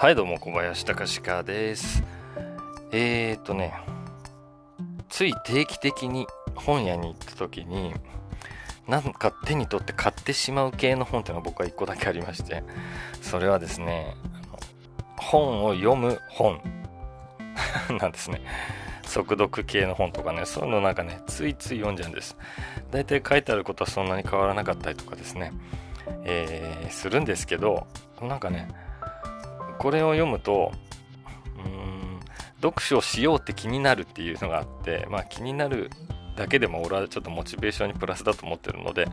はい、どうも、小林隆史です。えーとね、つい定期的に本屋に行った時に、なんか手に取って買ってしまう系の本っていうのが僕は1個だけありまして、それはですね、本を読む本 なんですね。速読系の本とかね、そういうのなんかね、ついつい読んじゃうんです。大体書いてあることはそんなに変わらなかったりとかですね、えー、するんですけど、なんかね、これを読むと、うん、読書をしようって気になるっていうのがあって、まあ気になるだけでも俺はちょっとモチベーションにプラスだと思ってるので、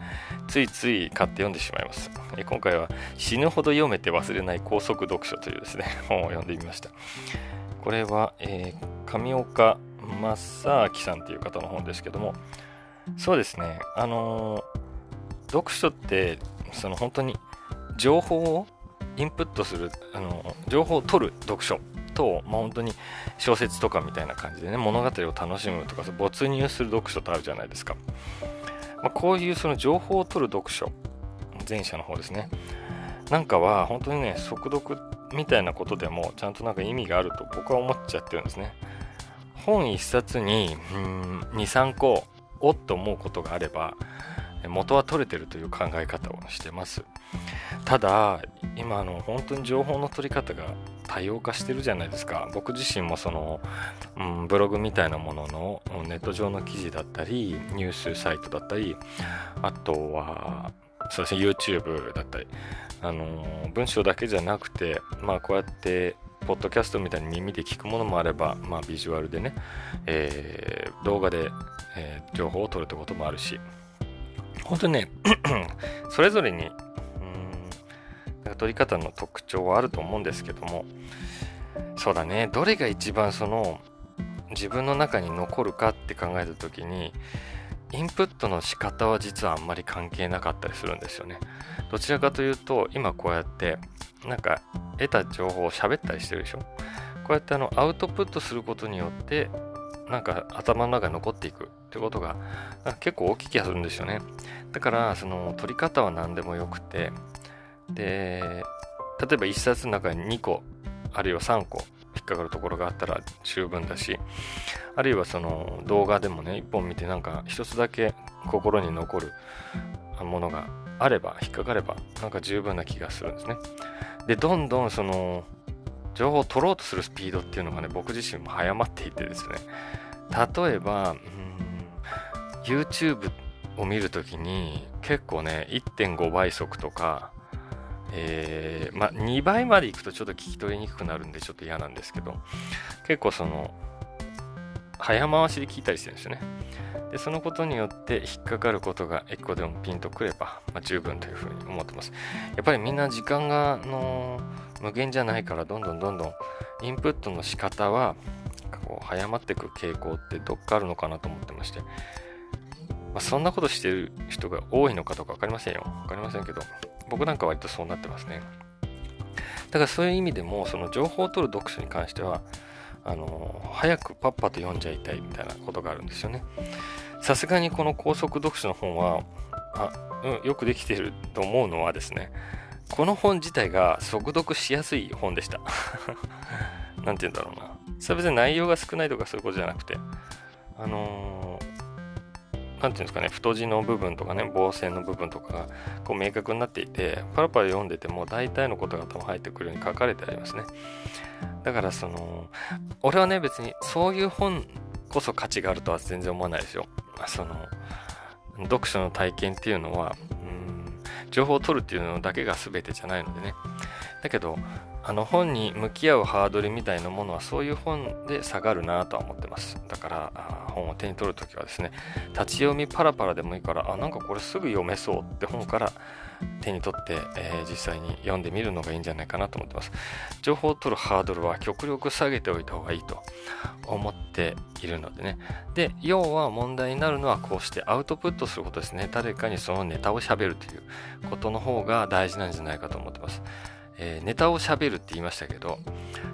ついつい買って読んでしまいます。今回は死ぬほど読めて忘れない高速読書というですね、本を読んでみました。これは、えー、上岡正明さんっていう方の本ですけども、そうですね、あのー、読書って、その本当に情報をインプットするあの情報を取る読書と、まあ、本当に小説とかみたいな感じでね物語を楽しむとか没入する読書とあるじゃないですか、まあ、こういうその情報を取る読書前者の方ですね。なんかは本当にね速読みたいなことでもちゃんとなんか意味があると僕は思っちゃってるんですね。本一冊に23個おっと思うことがあれば元は取れてるという考え方をしてます。ただ今の本当に情報の取り方が多様化してるじゃないですか。僕自身もその、うん、ブログみたいなもののネット上の記事だったりニュースサイトだったりあとはそうですね YouTube だったりあの文章だけじゃなくてまあこうやってポッドキャストみたいに耳で聞くものもあれば、まあ、ビジュアルでね、えー、動画で、えー、情報を取るってこともあるし本当にね それぞれにうん取り方の特徴はあると思うんですけどもそうだねどれが一番その自分の中に残るかって考えた時にインプットの仕方は実はあんまり関係なかったりするんですよね。どちらかというと今こうやってなんか得た情報を喋ったりしてるでしょ？こうやってあのアウトプットすることによってなんか頭の中に残っていく。ってことが結構大きい気がするんですよね。だからその取り方は何でもよくて。で、例えば1冊の中に2個、あるいは3個引っかかるところがあったら十分だし、あるいはその動画でもね、1本見てなんか1つだけ心に残るものがあれば、引っかかれば、なんか十分な気がするんですね。で、どんどんその、情報を取ろうとするスピードっていうのがね、僕自身も早まっていてですね、例えば、YouTube を見るときに結構ね、1.5倍速とか、えー、ま、2倍までいくとちょっと聞き取りにくくなるんでちょっと嫌なんですけど、結構その、早回しで聞いたりしてるんですよね。で、そのことによって引っかかることが1個でもピンとくれば、まあ、十分というふうに思ってます。やっぱりみんな時間が、の無限じゃないから、どんどんどんどんインプットの仕方は、こう早まっていく傾向ってどっかあるのかなと思ってまして、まあ、そんなことしてる人が多いのかどうか分かりませんよ。分かりませんけど、僕なんか割とそうなってますね。だからそういう意味でも、その情報を取る読書に関しては、あの、早くパッパと読んじゃいたいみたいなことがあるんですよね。さすがにこの高速読書の本は、あ、うん、よくできてると思うのはですね、この本自体が速読しやすい本でした。なんて言うんだろうな。それ別に内容が少ないとかそういうことじゃなくて、あのー何て言うんですかね、太字の部分とかね、防線の部分とかがこう明確になっていて、パラパラ読んでても大体のことが多分入ってくるように書かれてありますね。だからその、俺はね、別にそういう本こそ価値があるとは全然思わないですよ。その、読書の体験っていうのは、う、情報を取るっていうのだけが全てじゃないのでね。だけど、あの本に向き合うハードルみたいなものはそういう本で下がるなとは思ってます。だから本を手に取るときはですね、立ち読みパラパラでもいいから、あ、なんかこれすぐ読めそうって本から手に取って、えー、実際に読んでみるのがいいんじゃないかなと思ってます。情報を取るハードルは極力下げておいた方がいいと思っているのでね。で、要は問題になるのはこうしてアウトプットすることですね。誰かにそのネタを喋るということの方が大事なんじゃないかと思ってます。えー、ネタを喋るって言いましたけど、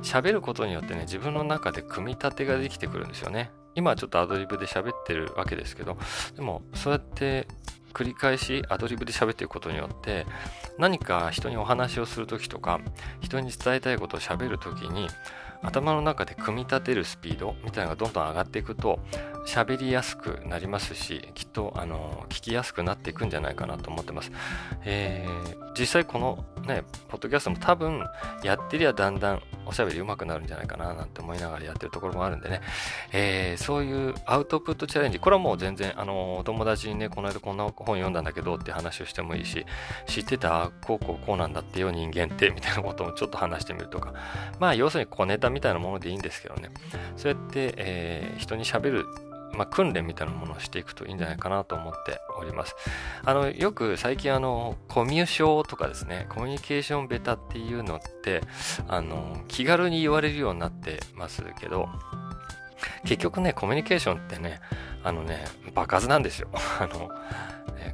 喋ることによってね、自分の中で組み立てができてくるんですよね。今はちょっとアドリブで喋ってるわけですけど、でも、そうやって繰り返しアドリブで喋っていくことによって何か人にお話をする時とか人に伝えたいことを喋る時に頭の中で組み立てるスピードみたいなのがどんどん上がっていくと喋りやすくなりますしきっとあの聞きやすくなっていくんじゃないかなと思ってます、えー、実際このねポッドキャストも多分やってりゃだんだんおしゃべり上手くなるんじゃないかななんて思いながらやってるところもあるんでね、えー、そういうアウトプットチャレンジこれはもう全然あのお友達にねこの間こんな本読んだんだけどって話をしてもいいし知ってたこうこうこうなんだってよ人間ってみたいなこともちょっと話してみるとか。まあ要するに小ネタみたいなものでいいんですけどね。そうやって、えー、人に喋るまあ、訓練みたいなものをしていくといいんじゃないかなと思っております。あの、よく最近あの、コミュ障とかですね、コミュニケーションベタっていうのって、あの、気軽に言われるようになってますけど、結局ね、コミュニケーションってね、あのね、爆発なんですよ。あの、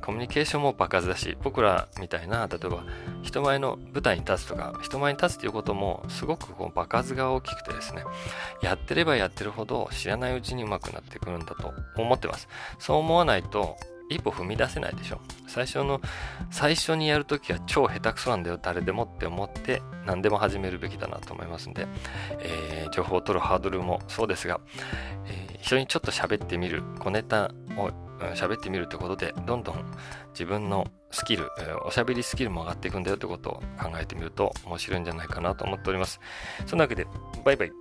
コミュニケーションも爆発だし、僕らみたいな、例えば人前の舞台に立つとか、人前に立つということもすごくこう場数が大きくてですね、やってればやってるほど知らないうちに上手くなってくるんだと思ってます。そう思わないと、一歩踏み出せないでしょ。最初の、最初にやるときは超下手くそなんだよ、誰でもって思って、何でも始めるべきだなと思いますんで、えー、情報を取るハードルもそうですが、えー、一緒にちょっと喋ってみる、小ネタを喋ってみるってことで、どんどん自分のスキル、おしゃべりスキルも上がっていくんだよってことを考えてみると面白いんじゃないかなと思っております。そんなわけで、バイバイ。